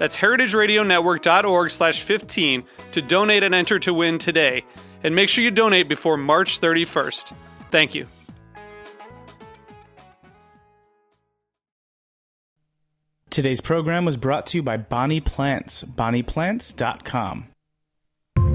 That's heritageradionetwork.org slash 15 to donate and enter to win today. And make sure you donate before March 31st. Thank you. Today's program was brought to you by Bonnie Plants, bonnieplants.com.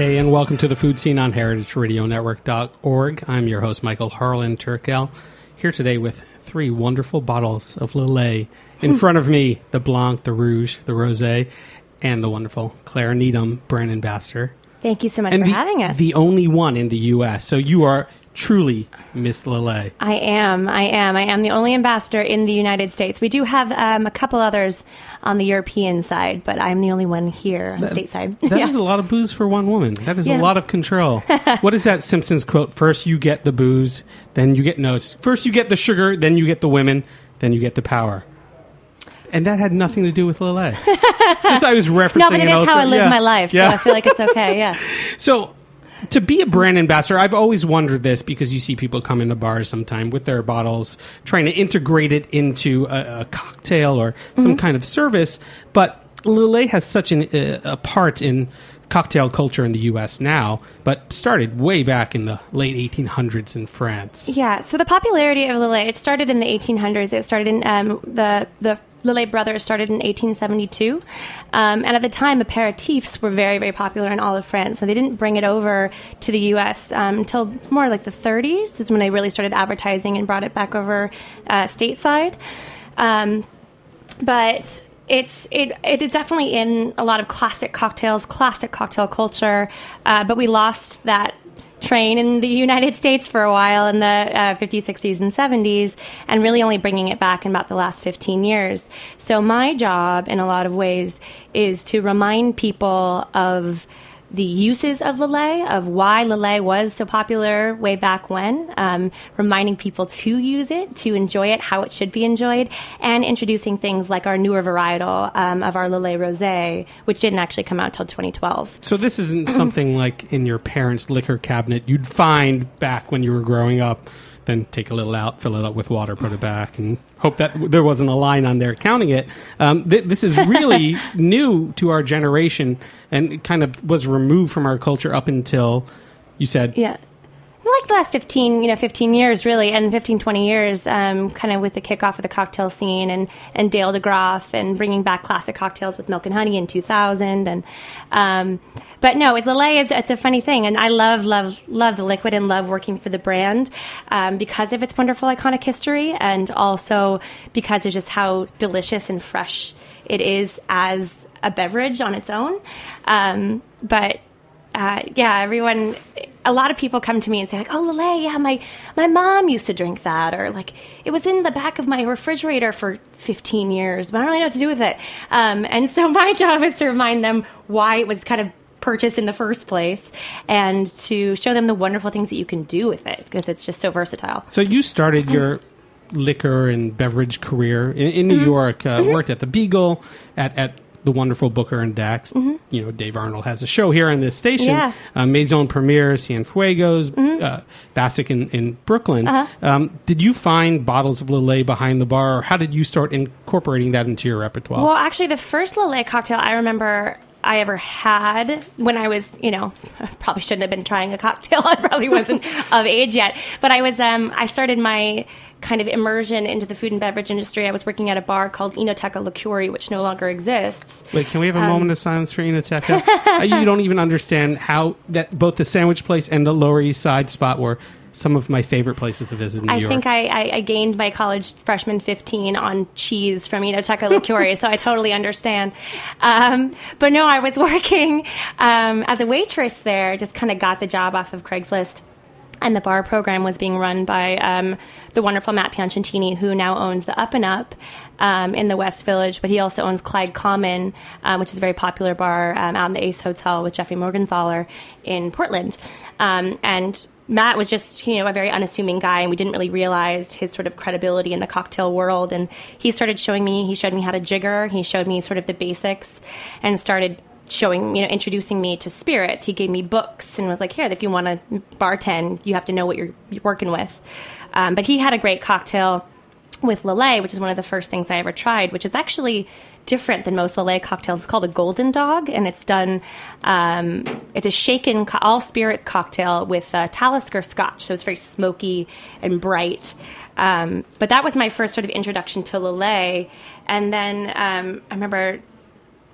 Hey, and welcome to the Food Seen on heritageradionetwork.org. I'm your host, Michael Harlan Turkel, here today with three wonderful bottles of Lillet. In front of me, the Blanc, the Rouge, the Rosé, and the wonderful Claire Needham, brand ambassador. Thank you so much and for the, having us. The only one in the U.S. So you are truly Miss Lillet. I am. I am. I am the only ambassador in the United States. We do have um, a couple others on the European side, but I'm the only one here on the stateside. That is a lot of booze for one woman. That is a lot of control. what is that Simpsons quote? First you get the booze, then you get notes. First you get the sugar, then you get the women, then you get the power. And that had nothing to do with Lillet. Just I was referencing. no, but it is how I live yeah. my life, so Yeah. I feel like it's okay. Yeah. So, to be a brand ambassador, I've always wondered this because you see people come into bars sometime with their bottles, trying to integrate it into a, a cocktail or some Mm-hmm. kind of service. But Lillet has such an, uh, a part in cocktail culture in the U.S. now, but started way back in the late 1800s in France. Yeah. So the popularity of Lillet, it started in the 1800s. It started in um, the the Lillet brothers started in 1872, um, and at the time, aperitifs were very very popular in all of France. So they didn't bring it over to the U.S. Um, until more like the 30s. Is when they really started advertising and brought it back over uh, stateside. Um, but it's it, it is definitely in a lot of classic cocktails, classic cocktail culture. Uh, but we lost that train in the United States for a while in the uh, 50s, 60s, and 70s, and really only bringing it back in about the last 15 years. So my job, in a lot of ways, is to remind people of the uses of Lillet, of why Lillet was so popular way back when, um, reminding people to use it, to enjoy it, how it should be enjoyed, and introducing things like our newer varietal um, of our Lillet Rosé, which didn't actually come out till 2012. So this isn't something like in your parents' liquor cabinet you'd find back when you were growing up. Then take a little out, fill it up with water, put it back, and hope that there wasn't a line on there counting it. Um, th- this is really new to our generation, and it kind of was removed from our culture up until you said Yeah. Like the last 15, you know, 15 years really, and 15, 20 years, um, kind of with the kickoff of the cocktail scene and, and Dale DeGroff and bringing back classic cocktails with Milk and Honey in 2000. And, um, but no, it's Lillet, it's, it's a funny thing. And I love, love, love the liquid and love working for the brand, um, because of its wonderful iconic history and also because of just how delicious and fresh it is as a beverage on its own. Um, but, uh, yeah, everyone a lot of people come to me and say like, "Oh, Lillet, yeah, my my mom used to drink that," or like it was in the back of my refrigerator for 15 years, but I don't really know what to do with it. Um, and so my job is to remind them why it was kind of purchased in the first place, and to show them the wonderful things that you can do with it because it's just so versatile. So you started your liquor and beverage career in, in New Mm-hmm. York. Uh, Worked at the Beagle, at at the wonderful Booker and Dax. You know, Dave Arnold has a show here on this station. Mm-hmm. Yeah. Mm-hmm. Uh, Maison Premiere, Cienfuegos, uh, Basik in, in Brooklyn. Uh-huh. Um, did you find bottles of Lillet behind the bar, or how did you start incorporating that into your repertoire? Well, actually, the first Lillet cocktail I remember I ever had when I was, you know, I probably shouldn't have been trying a cocktail. I probably wasn't of age yet. But I was, um, I started my kind of immersion into the food and beverage industry. I was working at a bar called Inoteca Liquori, which no longer exists. Wait, can we have a Um, moment of silence for Inoteca? You don't even understand how that both the sandwich place and the Lower East Side spot were some of my favorite places to visit in New I York. think I, I, I gained my college freshman 15 on cheese from Inoteca Liquori, so I totally understand. Um, but no, I was working um, as a waitress there, just kind of got the job off of Craigslist. And the bar program was being run by um, the wonderful Matt Piacentini, who now owns the Up and Up um, in the West Village, but he also owns Clyde Common, um, which is a very popular bar um, out in the Ace Hotel with Jeffrey Morgenthaler in Portland. Um, and Matt was just, you know, a very unassuming guy, and we didn't really realize his sort of credibility in the cocktail world. And he started showing me, he showed me how to jigger, he showed me sort of the basics, and started showing, you know, introducing me to spirits. He gave me books and was like, here, if you want to bartend, you have to know what you're, you're working with. Um, but he had a great cocktail with Lillet, which is one of the first things I ever tried, which is actually different than most Lillet cocktails. It's called a Golden Dog, and it's done. Um, it's a shaken co- all spirit cocktail with uh, Talisker Scotch, so it's very smoky and bright. Um, but that was my first sort of introduction to Lillet, and then um, I remember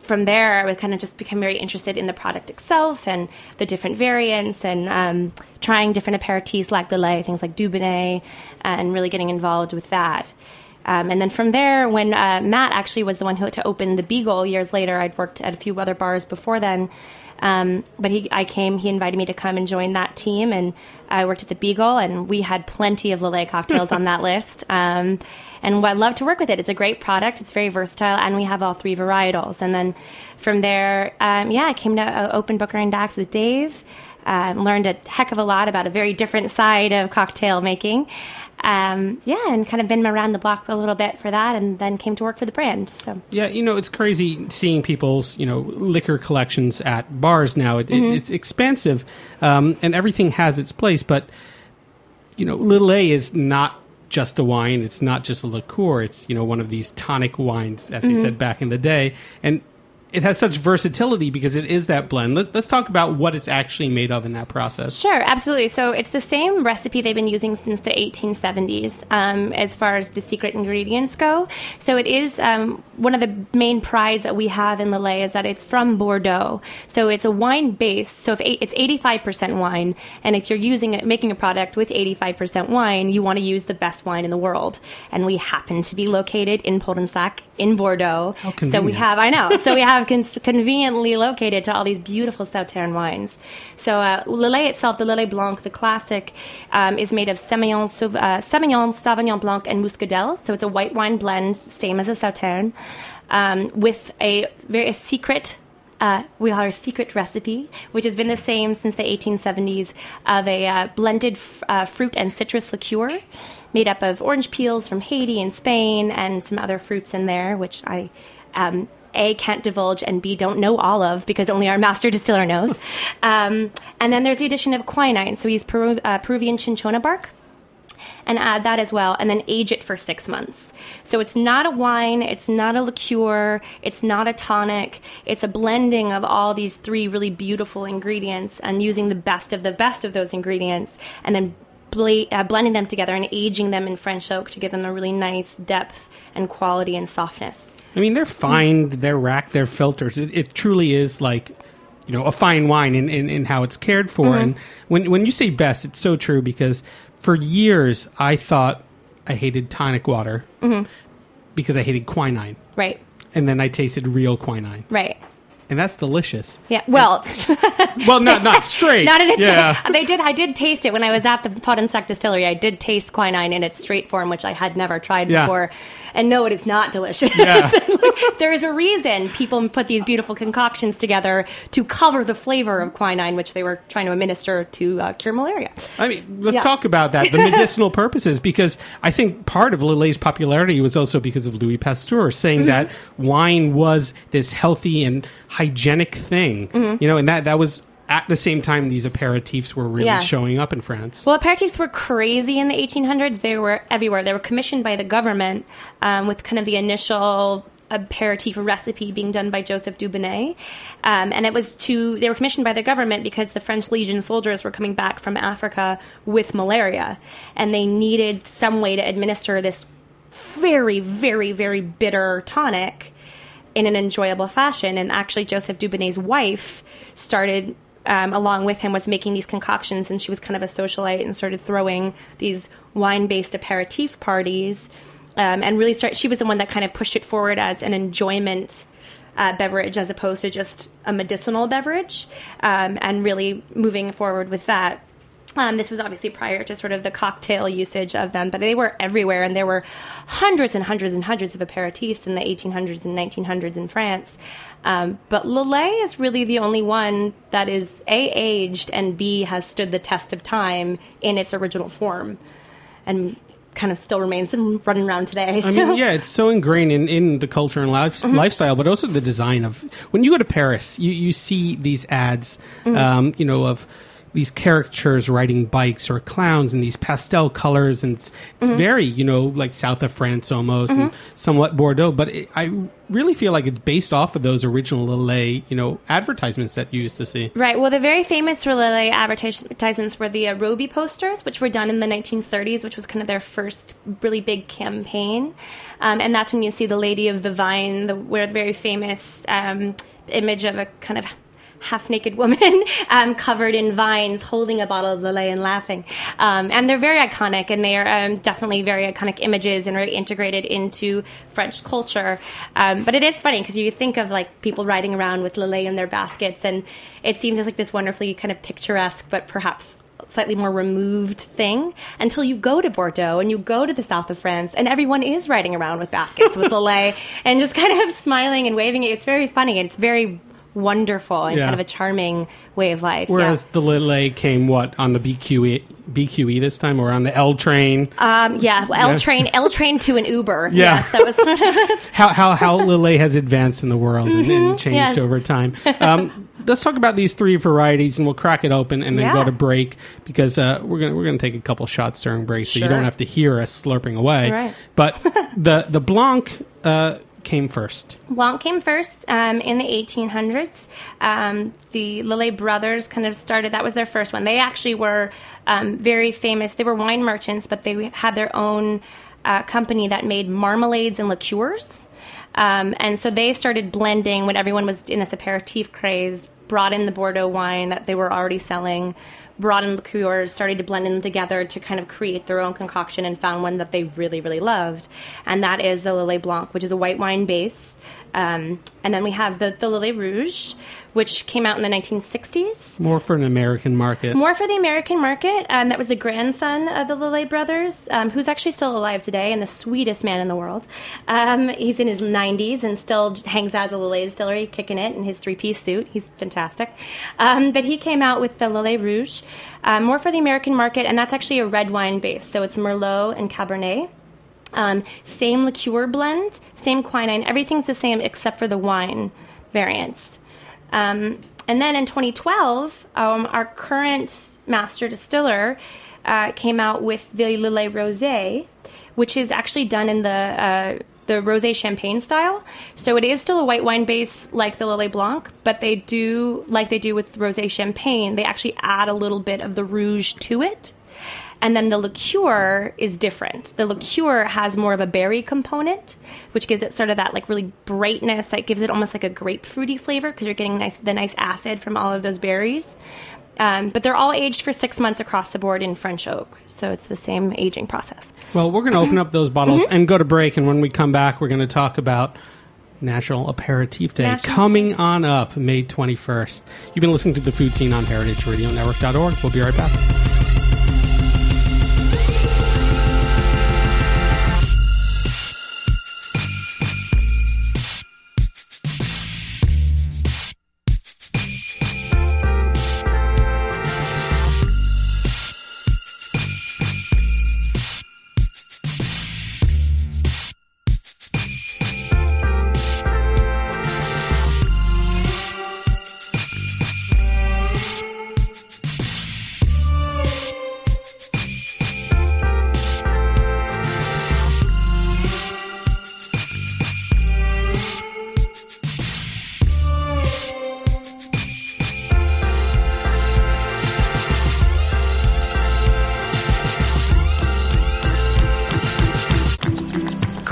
from there, I kind of just become very interested in the product itself and the different variants and um, trying different aperitifs like the lay, things like Dubonnet, and really getting involved with that. Um, and then from there, when uh, Matt actually was the one who had to open the Beagle years later, I'd worked at a few other bars before then. Um, but he, I came, he invited me to come and join that team, and I worked at the Beagle, and we had plenty of Lillet cocktails on that list. Um, and I love to work with it. It's a great product. It's very versatile, and we have all three varietals. And then from there, um, yeah, I came to uh, Open Booker and Dax with Dave. Uh, learned a heck of a lot about a very different side of cocktail making. Um, yeah, and kind of been around the block a little bit for that, and then came to work for the brand. So Yeah, you know, it's crazy seeing people's, you know, liquor collections at bars now. It, Mm-hmm. it, it's expansive, um, and everything has its place. But, you know, Lillet is not just a wine. It's not just a liqueur. It's, you know, one of these tonic wines, as Mm-hmm. you said back in the day. And it has such versatility because it is that blend. Let, let's talk about what it's actually made of in that process. Sure, absolutely. So it's the same recipe they've been using since the 1870s um, as far as the secret ingredients go. So it is um, one of the main prides that we have in Lillet is that it's from Bordeaux. So it's a wine base. So if it's 85% wine, and if you're using it, making a product with 85% wine, you want to use the best wine in the world. And we happen to be located in Poldensac in Bordeaux. so we have, I know. So we have con- conveniently located to all these beautiful Sauternes wines. So uh, Lillet itself, the Lillet Blanc, the classic, um, is made of Semillon, Sauv- uh, Semillon, Sauvignon Blanc, and Muscadelle. So it's a white wine blend, same as a Sauterne, um, with a very a secret. Uh, we have our secret recipe, which has been the same since the 1870s, of a uh, blended f- uh, fruit and citrus liqueur made up of orange peels from Haiti and Spain and some other fruits in there, which I um, a can't divulge and b don't know all of because only our master distiller knows. um, and then there's the addition of quinine, so we use Peru- uh, Peruvian cinchona bark and add that as well, and then age it for six months. So it's not a wine, it's not a liqueur, it's not a tonic. It's a blending of all these three really beautiful ingredients and using the best of the best of those ingredients, and then ble- uh, blending them together and aging them in French oak to give them a really nice depth and quality and softness. I mean, they're hmm. fine. They're racked. They're filters. It, it truly is like, you know, a fine wine in, in, in how it's cared for. Mm-hmm. And when when you say best, it's so true because for years I thought I hated tonic water mm-hmm. because I hated quinine, Right, and then I tasted real quinine, right. And that's delicious. Yeah. Well, Well, not not straight. not in its. yeah. They did. I did taste it when I was at the Pot and Stack Distillery. I did taste quinine in its straight form, which I had never tried Yeah. before. And no, it is not delicious. Yeah. there is a reason people put these beautiful concoctions together to cover the flavor of quinine, which they were trying to administer to uh, cure malaria. I mean, let's Yeah. talk about that, the medicinal purposes, because I think part of Lillet's popularity was also because of Louis Pasteur saying Mm-hmm. that wine was this healthy and hygienic thing, Mm-hmm. you know, and that that was at the same time these aperitifs were really Yeah. showing up in France. Well, aperitifs were crazy in the 1800s. They were everywhere. They were commissioned by the government um, with kind of the initial aperitif recipe being done by Joseph Dubonnet. Um, and it was to, they were commissioned by the government because the French Legion soldiers were coming back from Africa with malaria. And they needed some way to administer this very, very, very bitter tonic in an enjoyable fashion. And actually, Joseph Dubonnet's wife started, um, along with him, was making these concoctions, and she was kind of a socialite and started throwing these wine-based aperitif parties. Um, and really, start. She was the one that kind of pushed it forward as an enjoyment uh, beverage as opposed to just a medicinal beverage, um, and really moving forward with that. Um, this was obviously prior to sort of the cocktail usage of them, but they were everywhere, and there were hundreds and hundreds and hundreds of aperitifs in the 1800s and 1900s in France. Um, but Lillet is really the only one that is A, aged, and B, has stood the test of time in its original form and kind of still remains running around today. I mean, yeah, it's so ingrained in, in the culture and life, Mm-hmm. lifestyle, but also the design of when you go to Paris, you, you see these ads, Mm-hmm. um, you know, of these caricatures riding bikes or clowns in these pastel colors, and it's, it's Mm-hmm. very, you know, like south of France almost, and somewhat Bordeaux. But it, I really feel like it's based off of those original Lillet, you know, advertisements that you used to see. Right. Well, the very famous Lillet advertisements were the uh, Roby posters, which were done in the 1930s, which was kind of their first really big campaign. Um, and that's when you see the Lady of the Vine, the where the very famous um, image of a kind of half naked woman um, covered in vines holding a bottle of Lillet and laughing. Um, and they're very iconic, and they are um, definitely very iconic images and very integrated into French culture. Um, but it is funny because you think of like people riding around with Lillet in their baskets, and it seems like this wonderfully kind of picturesque, but perhaps slightly more removed thing until you go to Bordeaux and you go to the south of France and everyone is riding around with baskets with Lillet and just kind of smiling and waving it. It's very funny and it's very wonderful and Yeah. kind of a charming way of life. Whereas yeah. the Lillet came, what, on the BQE, BQE this time, or on the L train? Um, yeah, well, L Yeah. train, L train to an Uber. Yeah. Yes, that was. how how how has advanced in the world and, and changed yes. over time. Um, let's talk about these three varieties, and we'll crack it open and then go to break because uh, we're gonna we're gonna take a couple shots during break, so you don't have to hear us slurping away. Right. But the the Blanc uh, came first. Blanc came first um, in the 1800s. Um, the Lillet brothers kind of started, that was their first one. They actually were um, very famous. They were wine merchants, but they had their own uh, company that made marmalades and liqueurs. Um, and so they started blending when everyone was in this aperitif craze, brought in the Bordeaux wine that they were already selling, brought in liqueurs, started to blend them together to kind of create their own concoction and found one that they really, really loved. And that is the Lillet Blanc, which is a white wine base. Um, and then we have the, the Lillet Rouge, which came out in the 1960s. More for an American market. More for the American market. Um, that was the grandson of the Lillet brothers, um, who's actually still alive today and the sweetest man in the world. Um, he's in his 90s and still hangs out at the Lillet distillery, kicking it in his three piece suit. He's fantastic. Um, but he came out with the Lillet Rouge, um, more for the American market, and that's actually a red wine base. So it's Merlot and Cabernet. Um, same liqueur blend, same quinine. Everything's the same except for the wine variants. Um, and then in 2012, um, our current master distiller uh, came out with the Lillet Rosé, which is actually done in the uh, the rosé champagne style. So it is still a white wine base like the Lillet Blanc, but they do like they do with rosé champagne. They actually add a little bit of the rouge to it. And then the liqueur is different. The liqueur has more of a berry component, which gives it sort of that like really brightness that gives it almost like a grapefruity flavor because you're getting nice the nice acid from all of those berries. Um, but they're all aged for six months across the board in French oak, so it's the same aging process. Well, we're going to open up those bottles Mm-hmm. and go to break. And when we come back, we're going to talk about National Aperitif Day National coming on up May 21st. You've been listening to the Food Seen on heritageradionetwork.org. We'll be right back.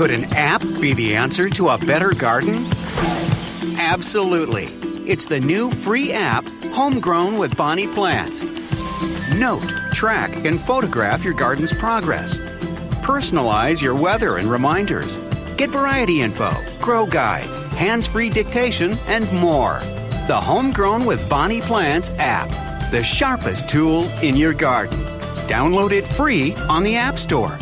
Could an app be the answer to a better garden? Absolutely. It's the new free app, Homegrown with Bonnie Plants. Note, track, and photograph your garden's progress. Personalize your weather and reminders. Get variety info, grow guides, hands free dictation, and more. The Homegrown with Bonnie Plants app, the sharpest tool in your garden. Download it free on the App Store.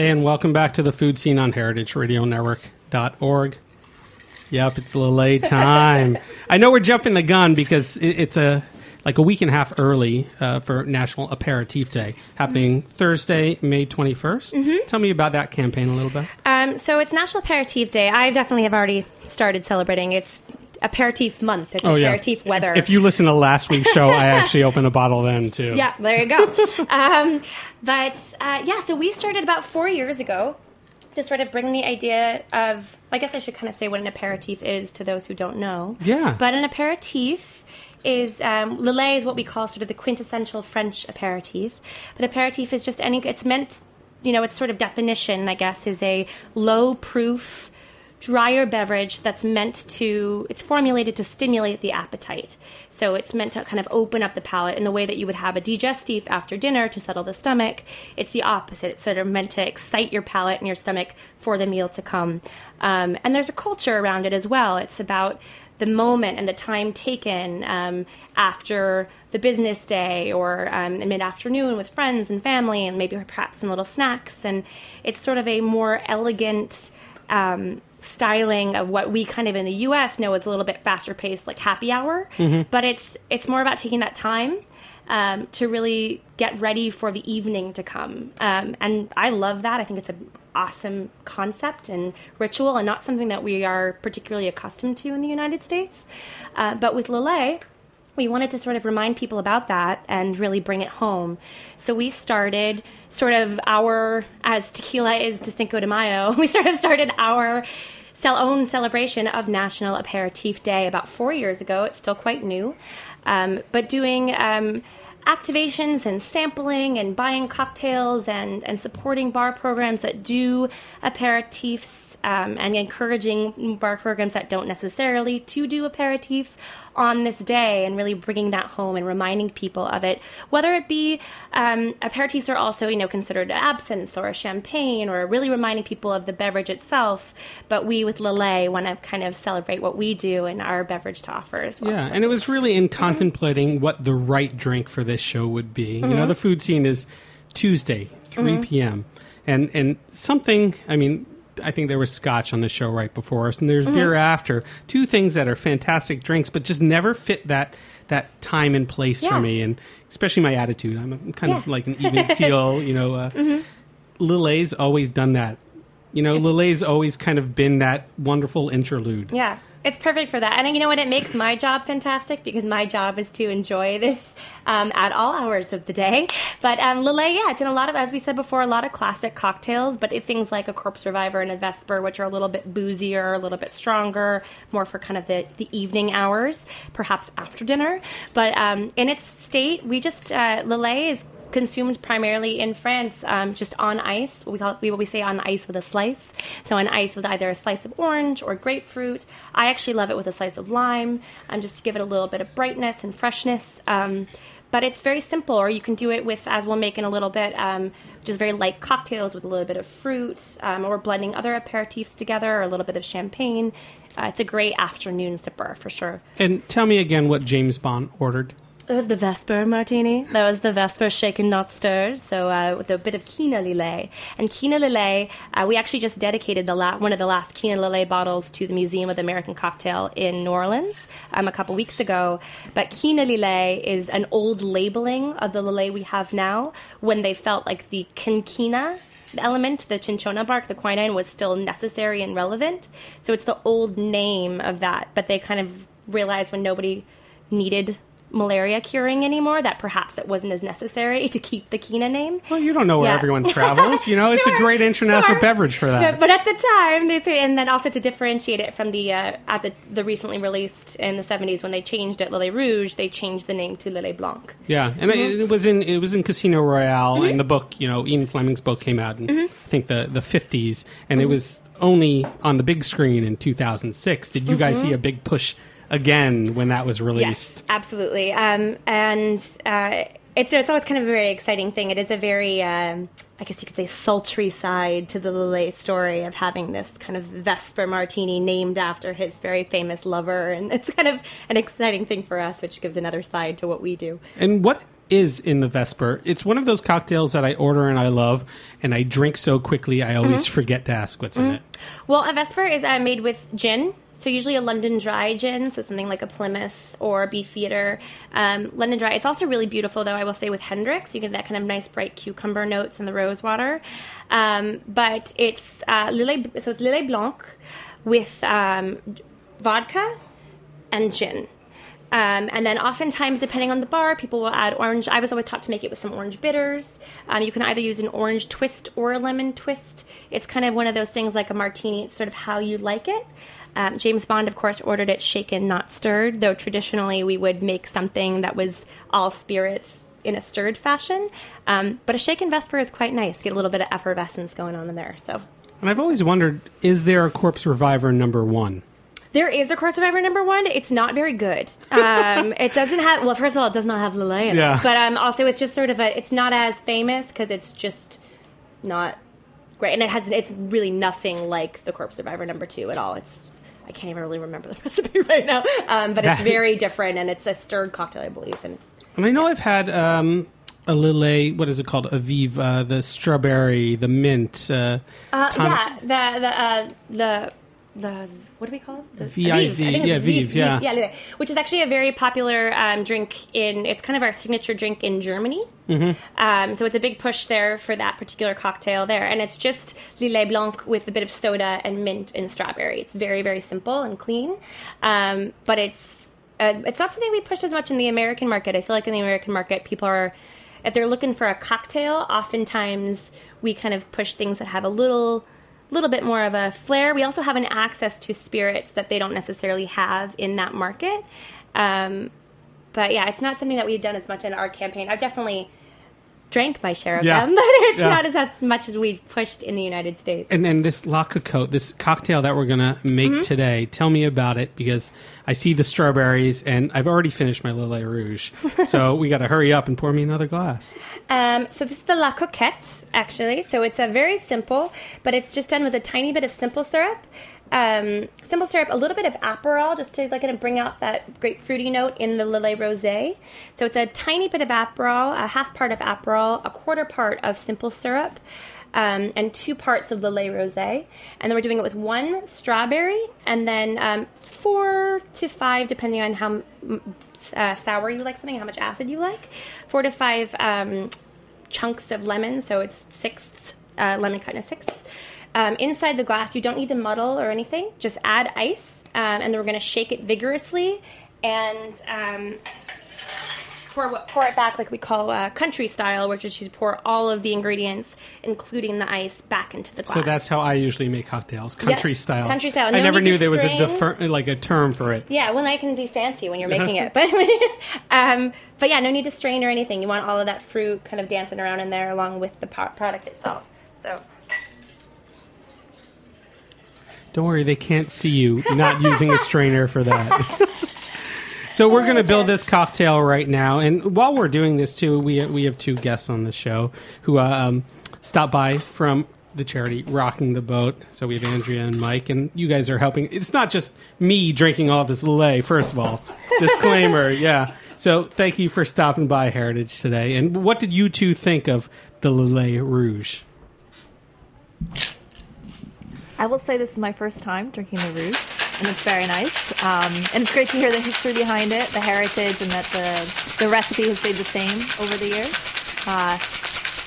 And welcome back to the Food Seen on heritageradionetwork.org. Yep, it's Lillet time. I know we're jumping the gun because it, it's a like a week and a half early uh, for National Aperitif Day, happening Thursday, May 21st. Tell me about that campaign a little bit. Um, so it's National Aperitif Day. I definitely have already started celebrating. It's aperitif month. It's aperitif weather. Oh, If, if you listen to last week's show, I actually opened a bottle then too. yeah, there you go. um, but uh, yeah, so we started about four years ago to sort of bring the idea of. I guess I should kind of say what an aperitif is to those who don't know. Yeah. But an aperitif is um, Lillet is what we call sort of the quintessential French aperitif. But aperitif is just any. It's meant, you know, its sort of definition, I guess, is a low proof drier beverage that's meant to it's formulated to stimulate the appetite. So it's meant to kind of open up the palate in the way that you would have a digestif after dinner to settle the stomach. It's the opposite. It's sort of meant to excite your palate and your stomach for the meal to come. Um, and there's a culture around it as well. It's about the moment and the time taken um, after the business day or um, mid afternoon with friends and family, and maybe perhaps some little snacks. And it's sort of a more elegant um, styling of what we kind of in the U.S. know is a little bit faster paced, like happy hour. But it's it's more about taking that time. Um, to really get ready for the evening to come. Um, and I love that. I think it's an awesome concept and ritual, and not something that we are particularly accustomed to in the United States. Uh, but with Lillet, we wanted to sort of remind people about that and really bring it home. So we started sort of our, as tequila is to Cinco de Mayo, we sort of started our own celebration of National Aperitif Day about four years ago. It's still quite new. Um, but doing um, activations and sampling and buying cocktails and, and supporting bar programs that do aperitifs um, and encouraging bar programs that don't necessarily to do aperitifs on this day and really bringing that home and reminding people of it. Whether it be um, aperitifs are also you know considered absinthe or a champagne or really reminding people of the beverage itself. But we with Lillet want to kind of celebrate what we do and our beverage to offer as well. Yeah, So and it was really in contemplating what the right drink for this show would be. You know, mm-hmm. the Food Seen is Tuesday, 3 mm-hmm. p.m. And and something, I mean, I think there was scotch on the show right before us, and there's mm-hmm. beer after. Two things that are fantastic drinks, but just never fit that that time and place Yeah. for me, and especially my attitude. I'm, a, kind of like an even keel, you know. Uh, Lillet's always done that. You know, Lillet's always kind of been that wonderful interlude. Yeah, it's perfect for that. And you know what? It makes my job fantastic because my job is to enjoy this um, at all hours of the day. But um, Lillet, yeah, it's in a lot of, as we said before, a lot of classic cocktails, but it, things like a Corpse Reviver and a Vesper, which are a little bit boozier, a little bit stronger, more for kind of the, the evening hours, perhaps after dinner. But um, in its state, we just, uh, Lillet is consumed primarily in France, um, just on ice. We call we what we say on ice with a slice. So on ice with either a slice of orange or grapefruit. I actually love it with a slice of lime, um, just to give it a little bit of brightness and freshness. Um, but it's very simple, or you can do it with, as we'll make in a little bit, um, just very light cocktails with a little bit of fruit, um, or blending other aperitifs together, or a little bit of champagne. Uh, it's a great afternoon sipper for sure. And tell me again what James Bond ordered. It was the Vesper martini. That was the Vesper shaken, not stirred. So uh, with a bit of Kina Lillet. And Kina Lillet, uh, we actually just dedicated the la- one of the last Kina Lillet bottles to the Museum of the American Cocktail in New Orleans um, a couple weeks ago. But Kina Lillet is an old labeling of the Lillet we have now when they felt like the quinquina element, the cinchona bark, the quinine, was still necessary and relevant. So it's the old name of that. But they kind of realized when nobody needed malaria curing anymore that perhaps it wasn't as necessary to keep the Kina name. Well, you don't know where Yeah. everyone travels. You know, it's a great international sure. beverage for that. Yeah, but at the time, they say, and then also to differentiate it from the uh, at the the recently released in the seventies when they changed it Lillet Rouge, they changed the name to Lillet Blanc. Yeah, and it, mm-hmm. it was in it was in Casino Royale, and mm-hmm. the book, you know, Ian Fleming's book came out in mm-hmm. I think the the fifties, and it was only on the big screen in two thousand six. Did you guys see a big push again when that was released? Yes, absolutely. Um, and uh, it's it's always kind of a very exciting thing. It is a very, um, I guess you could say, sultry side to the Lillet story of having this kind of Vesper Martini named after his very famous lover, and it's kind of an exciting thing for us, which gives another side to what we do. And what is in the Vesper? It's one of those cocktails that I order and I love, and I drink so quickly I always forget to ask what's in it. Well, a Vesper is uh, made with gin. So usually a London Dry gin, so something like a Plymouth or a. Um, London Dry. It's also really beautiful, though. I will say with Hendrick's, you get that kind of nice bright cucumber notes in the rose water. Um, but it's uh, so it's Lillet Blanc with um, vodka and gin. Um, and then oftentimes, depending on the bar, people will add orange. I was always taught to make it with some orange bitters. Um, you can either use an orange twist or a lemon twist. It's kind of one of those things like a martini. It's sort of how you like it. Um, James Bond, of course, ordered it shaken, not stirred, though traditionally we would make something that was all spirits in a stirred fashion. Um, but a shaken Vesper is quite nice. Get a little bit of effervescence going on in there. So And I've always wondered: is there a Corpse Reviver number one? There is a Corpse Survivor number one. It's not very good. Um, it doesn't have. Well, first of all, it does not have Lillet in Yeah. it. But um, also, it's just sort of a. It's not as famous because it's just not great, and it has. It's really nothing like the Corpse Survivor number two at all. It's. I can't even really remember the recipe right now. Um, but it's very different, and it's a stirred cocktail, I believe. And it's, I know I've had um, a Lillet. What is it called? Aviv, uh, the strawberry, the mint. Uh, uh, yeah, the the uh, the the what do we call it? The, Vive, yeah, Vive, yeah. yeah, yeah, which is actually a very popular um, drink in. It's kind of our signature drink in Germany. Mm-hmm. Um, so it's a big push there for that particular cocktail there, and it's just Lillet Blanc with a bit of soda and mint and strawberry. It's very very simple and clean, um, but it's uh, it's not something we push as much in the American market. I feel like in the American market, people are if they're looking for a cocktail, oftentimes we kind of push things that have a little little bit more of a flair. We also have an access to spirits that they don't necessarily have in that market. Um, but yeah, it's not something that we've done as much in our campaign. I've definitely drank my share of Yeah. them, but it's Yeah. not as, as much as we pushed in the United States. and then this La Cocotte, this cocktail that we're gonna make Mm-hmm. today. Tell me about it because I see the strawberries and I've already finished my Lillet Rouge, so we got to hurry up and pour me another glass. Um, so this is the La Coquette, actually. So it's a very simple, but it's just done with a tiny bit of simple syrup. Um, simple syrup, a little bit of Aperol, just to like kind of bring out that great fruity note in the Lillet Rosé. So it's a tiny bit of Aperol, a half part of Aperol, a quarter part of simple syrup, um, and two parts of Lillet Rosé. And then we're doing it with one strawberry, and then um, four to five, depending on how uh, sour you like something, how much acid you like. Four to five um, chunks of lemon, so it's sixths, uh, lemon cut in sixths. Um, inside the glass, you don't need to muddle or anything. Just add ice, um, and then we're going to shake it vigorously and um, pour, pour it back like we call uh, country style, which is you pour all of the ingredients, including the ice, back into the glass. So that's how I usually make cocktails, country Yeah, style. country style. I never knew there was a defer- like a term for it. Yeah, well, I can be fancy when you're making it, but um, but yeah, no need to strain or anything. You want all of that fruit kind of dancing around in there along with the po- product itself. So Don't worry, they can't see you not using a strainer for that. So we're going to build this cocktail right now, and while we're doing this too, we we have two guests on the show who uh, um, stopped by from the charity Rocking the Boat. So we have Andrea and Mike, and you guys are helping. It's not just me drinking all this Lillet. First of all, disclaimer, yeah. So thank you for stopping by Heritage today. And what did you two think of the Lillet Rouge? I will say this is my first time drinking the Rouge, and it's very nice. Um, and it's great to hear the history behind it, the heritage, and that the, the recipe has stayed the same over the years. Uh,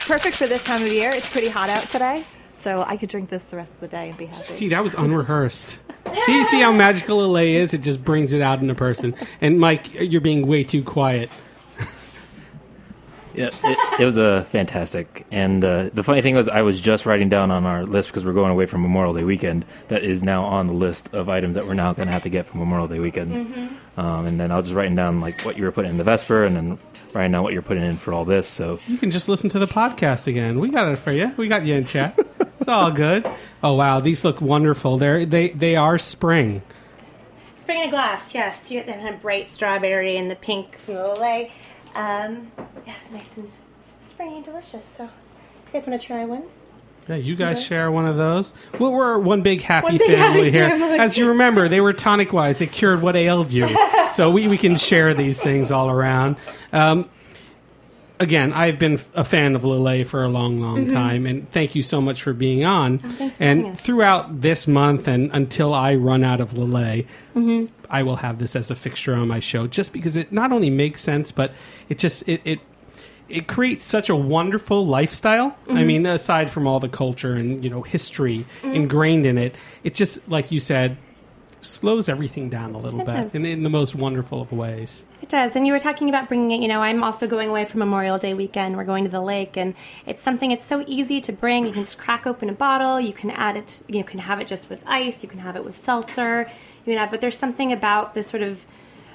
perfect for this time of year. It's pretty hot out today, so I could drink this the rest of the day and be happy. See, that was unrehearsed. see, see how magical LA is? It just brings it out in a person. And Mike, you're being way too quiet. Yeah, it, it was a fantastic. And uh, the funny thing was, I was just writing down on our list because we're going away from Memorial Day weekend. That is now on the list of items that we're now going to have to get for Memorial Day weekend. Mm-hmm. Um, and then I was just writing down like what you were putting in the Vesper, and then writing down what you're putting in for all this. So You can just listen to the podcast again. We got it for you. We got you in chat. It's all good. Oh wow, these look wonderful. They're they they are spring. Spring in a glass, yes. You get that bright strawberry and the pink from the Lillet. Um, yeah, it's nice and springy and delicious. So, you guys want to try one? Yeah, you guys share one of those. Well, we're one big happy One big family happy here. family. As you remember, they were tonic wise. They cured what ailed you. so we, we can share these things all around. Um, again, I've been a fan of Lillet for a long, long time, and thank you so much for being on. Mm-hmm. Oh, for and throughout this month and until I run out of Lillet, Mm-hmm. I will have this as a fixture on my show, just because it not only makes sense, but it just it. it it creates such a wonderful lifestyle. Mm-hmm. I mean, aside from all the culture and you know history Mm-hmm. ingrained in it, it just like you said slows everything down a little It bit does. in, in the most wonderful of ways. It does. And you were talking about bringing it, you know, I'm also going away for Memorial Day weekend. We're going to the lake, and it's something it's so easy to bring. You can just crack open a bottle, you can add it, you can have it just with ice, you can have it with seltzer, you can have, but there's something about this sort of,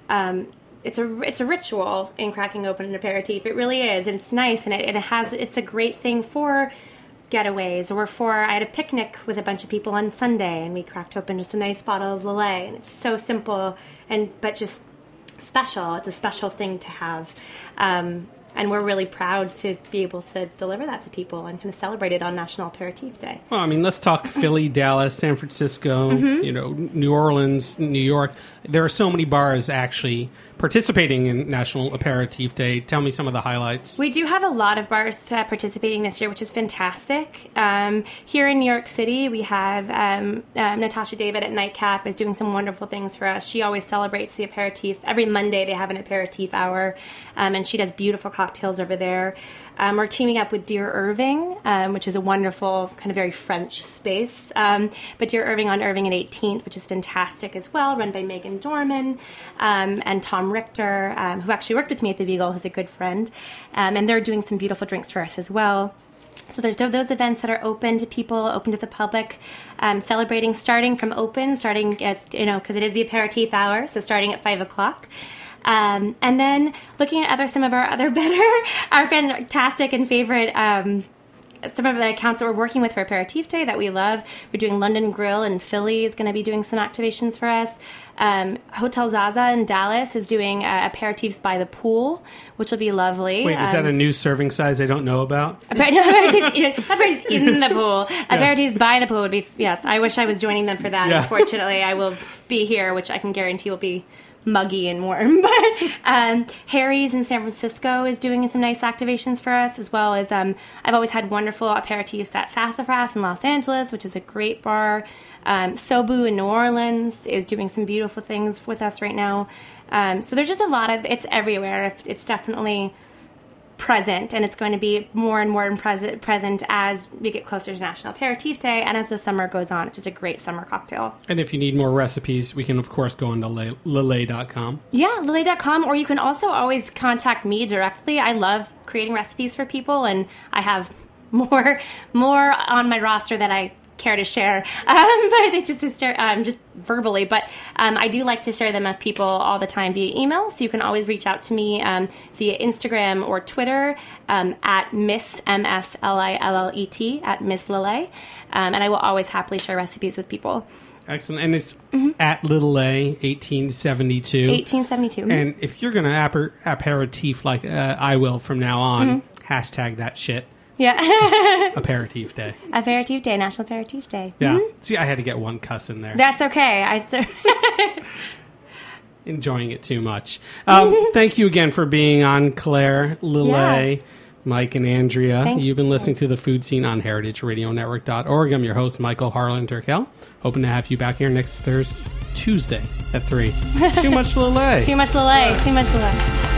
um, it's a it's a ritual in cracking open an aperitif. It really is, and it's nice, and it, and it has it's a great thing for getaways or for I had a picnic with a bunch of people on Sunday, and we cracked open just a nice bottle of Lillet, and it's so simple and but just special. It's a special thing to have. Um, and we're really proud to be able to deliver that to people and kind of celebrate it on National Aperitif Day. Well, I mean, let's talk Philly, Dallas, San Francisco, Mm-hmm. you know, New Orleans, New York. There are so many bars actually participating in National Aperitif Day. Tell me some of the highlights. We do have a lot of bars participating this year, which is fantastic. Um, here in New York City, we have um, um, Natasha David at Nightcap is doing some wonderful things for us. She always celebrates the aperitif. Every Monday, they have an aperitif hour, um, and she does beautiful cocktails over there. Um, we're teaming up with Dear Irving, um, which is a wonderful, kind of very French space. Um, but Dear Irving on Irving and 18th, which is fantastic as well, run by Meaghan Dorman um, and Tom Richter, um, who actually worked with me at the Beagle, who's a good friend. Um, and they're doing some beautiful drinks for us as well. So there's those events that are open to people, open to the public, um, celebrating starting from open, starting as you know because it is the aperitif hour, so starting at five o'clock. Um, and then looking at other some of our other better, our fantastic and favorite um, some of the accounts that we're working with for Aperitif Day that we love. We're doing London Grill in Philly is going to be doing some activations for us. Um, Hotel Zaza in Dallas is doing uh, aperitifs by the pool, which will be lovely. Wait, is that Um, a new serving size I don't know about? Aperitifs, aperitifs, aperitifs in the pool. Aperitifs by the pool would be yes. I wish I was joining them for that. Yeah. Unfortunately, I will be here, which I can guarantee will be muggy and warm. But um, Harry's in San Francisco is doing some nice activations for us, as well as um, I've always had wonderful aperitifs at Sassafras in Los Angeles, which is a great bar. Um, SoBou in New Orleans is doing some beautiful things with us right now. Um, so there's just a lot of it's everywhere. It's definitely present, and it's going to be more and more present, present as we get closer to National Aperitif Day and as the summer goes on. It's just a great summer cocktail. And if you need more recipes, we can, of course, go on to lillet.com. Yeah, lillet.com, or you can also always contact me directly. I love creating recipes for people, and I have more more on my roster than I care to share. Um, but just just, um, just verbally, but um, I do like to share them with people all the time via email. So you can always reach out to me um, via Instagram or Twitter um, at Miss M S L I L L E T at Miss Lillet, um, and I will always happily share recipes with people. Excellent. And it's at Lillet, 1872. 1872. And if you're going to aper- aperitif like uh, I will from now on, hashtag that shit. Yeah. Aperitif day. Aperitif Day, National Aperitif Day. Yeah. See, I had to get one cuss in there. That's okay. I so- Enjoying it too much. Um, thank you again for being on, Claire, Lille, Yeah. Mike, and Andrea. Thank You've been listening to the Food Seen on heritageradionetwork.org. I'm your host, Michael Harlan Turkel. Hoping to have you back here next Thursday, Tuesday at 3. too much Lille. too much Lillet. Too much Lillet.